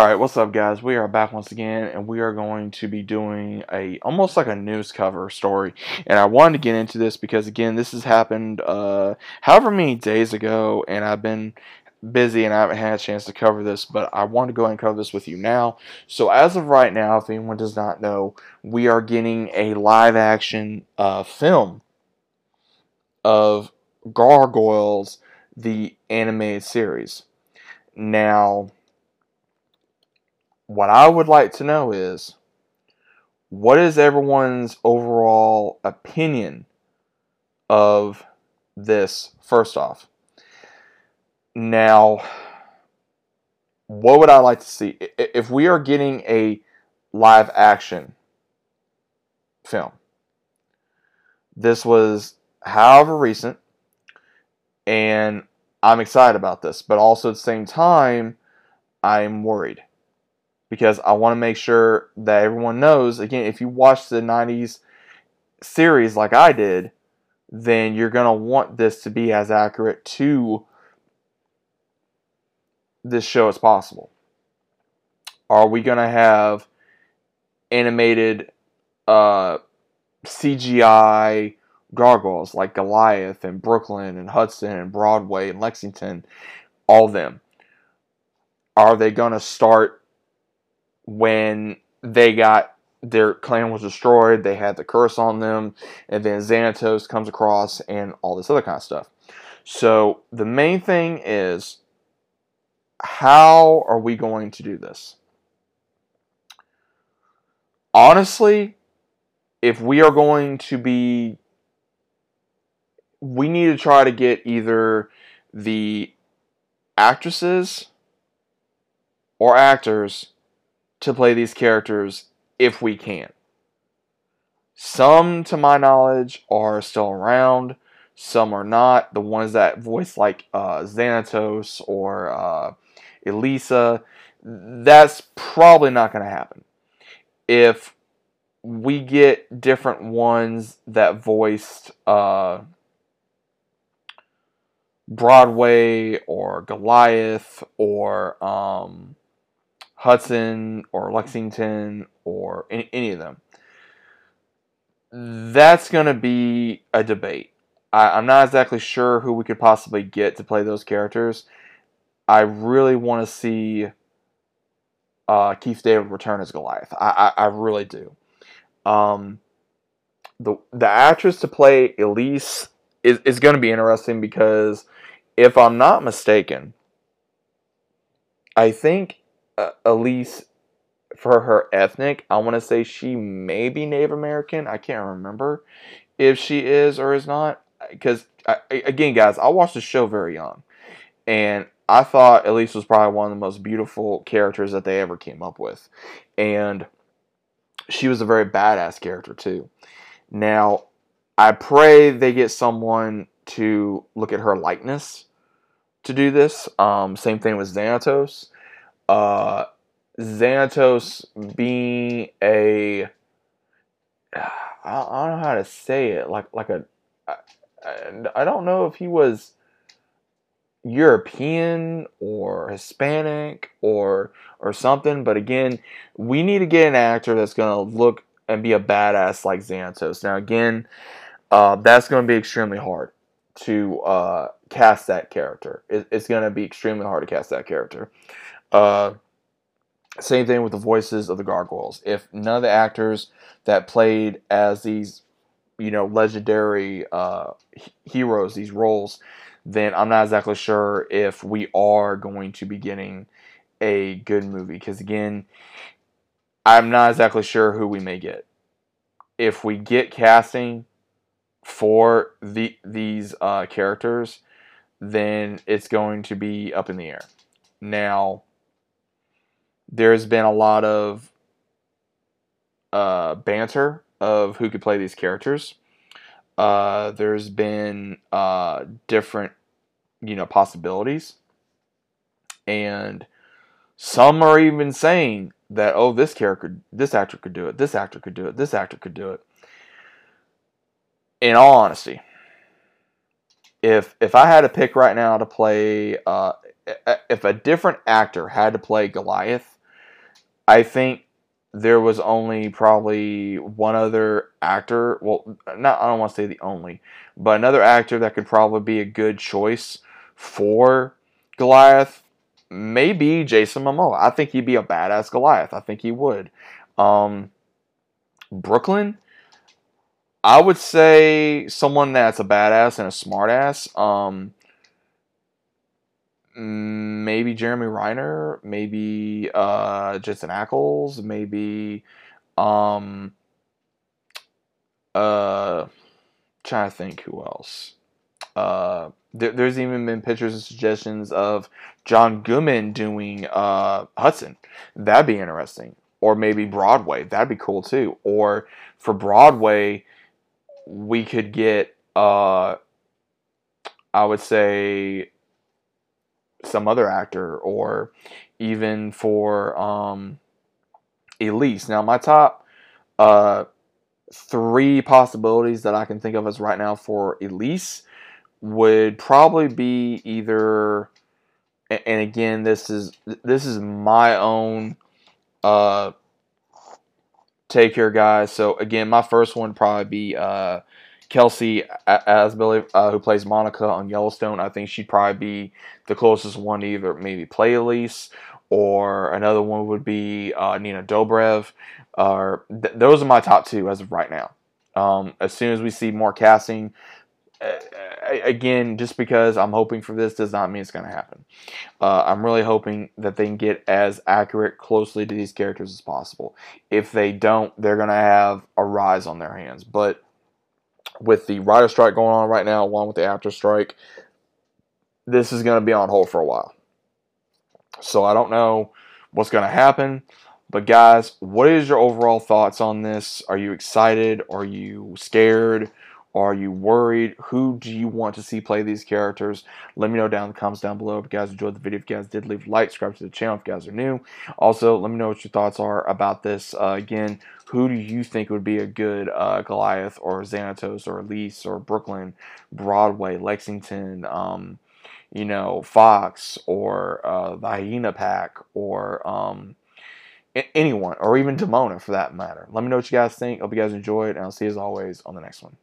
All right, what's up, guys? We are back once again, and we are going to be doing a almost like a news cover story. And I wanted to get into this because, again, this has happened uh, however many days ago, and I've been busy and I haven't had a chance to cover this, but I want to go ahead and cover this with you now. So, as of right now, if anyone does not know, we are getting a live action uh, film of Gargoyles, the animated series. Now, what I would like to know is what is everyone's overall opinion of this first off? Now, what would I like to see? If we are getting a live action film, this was however recent, and I'm excited about this, but also at the same time, I'm worried because I want to make sure that everyone knows. Again, if you watch the 90s series like I did, then you're going to want this to be as accurate to this show as possible. Are we going to have animated uh, CGI gargoyles like Goliath and Brooklyn and Hudson and Broadway and Lexington? All of them. Are they going to start when they got their clan was destroyed, they had the curse on them, and then Xanatos comes across and all this other kind of stuff. So the main thing is how are we going to do this? Honestly, if we are going to be we need to try to get either the actresses or actors to play these characters if we can. Some, to my knowledge, are still around. Some are not. The ones that voice like uh, Xanatos or uh, Elisa, that's probably not going to happen. If we get different ones that voiced uh, Broadway or Goliath or um, Hudson or Lexington or any, any of them. That's going to be a debate. I, am not exactly sure who we could possibly get to play those characters. I really want to see uh, Keith David return as Goliath. I, I, I really do. Um, the the actress to play Elise is, is going to be interesting because if I'm not mistaken, I think uh, Elise for her ethnic, I want to say she may be Native American. I can't remember if she is or is not. Because, again, guys, I watched the show very young. And I thought Elise was probably one of the most beautiful characters that they ever came up with. And she was a very badass character, too. Now, I pray they get someone to look at her likeness to do this. Um, same thing with Xanatos uh, Xanatos being a I don't know how to say it like like a I, don't know if he was European or Hispanic or or something but again we need to get an actor that's going to look and be a badass like Xanatos now again uh, that's going to be extremely hard to uh, cast that character. It, it's going to be extremely hard to cast that character uh, same thing with the voices of the gargoyles. If none of the actors that played as these, you know, legendary uh, heroes, these roles, then I'm not exactly sure if we are going to be getting a good movie. Because again, I'm not exactly sure who we may get. If we get casting for the these uh, characters, then it's going to be up in the air. Now, there's been a lot of uh, banter of who could play these characters. Uh, there's been uh, different, you know, possibilities, and some are even saying that oh, this character, this actor could do it, this actor could do it, this actor could do it. In all honesty, if if I had to pick right now to play, uh, if a different actor had to play Goliath, I think there was only probably one other actor. Well, not I don't want to say the only, but another actor that could probably be a good choice for Goliath. Maybe Jason Momoa. I think he'd be a badass Goliath. I think he would. Um, Brooklyn. I would say someone that's a badass and a smartass. Um, maybe Jeremy Renner, maybe uh, Jensen Ackles, maybe um, uh, trying to think who else. Uh, there, there's even been pictures and suggestions of John Goodman doing uh, Hudson. That'd be interesting. Or maybe Broadway. That'd be cool too. Or for Broadway, we could get, uh, I would say, some other actor, or even for um, Elise. Now, my top uh, three possibilities that I can think of as right now for Elise would probably be either, and again, this is this is my own uh, take here, guys. So again, my first one probably be uh, Kelsey Asbille, uh, who plays Monica on Yellowstone. I think she'd probably be the closest one either maybe play Elise or another one would be uh, Nina Dobrev. Uh, th- those are my top two as of right now. Um, as soon as we see more casting, again, just because I'm hoping for this does not mean it's going to happen. Uh, I'm really hoping that they can get as accurate closely to these characters as possible. If they don't, they're going to have a rise on their hands. But with the writer strike going on right now, along with the AFTRA strike, this is going to be on hold for a while. So I don't know what's going to happen. But guys, what is your overall thoughts on this? Are you excited? Are you scared? Are you worried? Who do you want to see play these characters? Let me know down in the comments down below. If you guys enjoyed the video, if you guys did, leave a like, subscribe to the channel if you guys are new. Also, let me know what your thoughts are about this. Uh, again, who do you think would be a good uh, Goliath or Xanatos or Elise or Brooklyn, Broadway, Lexington, um, you know, Fox or uh, the Hyena Pack or um, anyone or even Demona for that matter. Let me know what you guys think. Hope you guys enjoyed, and I'll see you as always on the next one.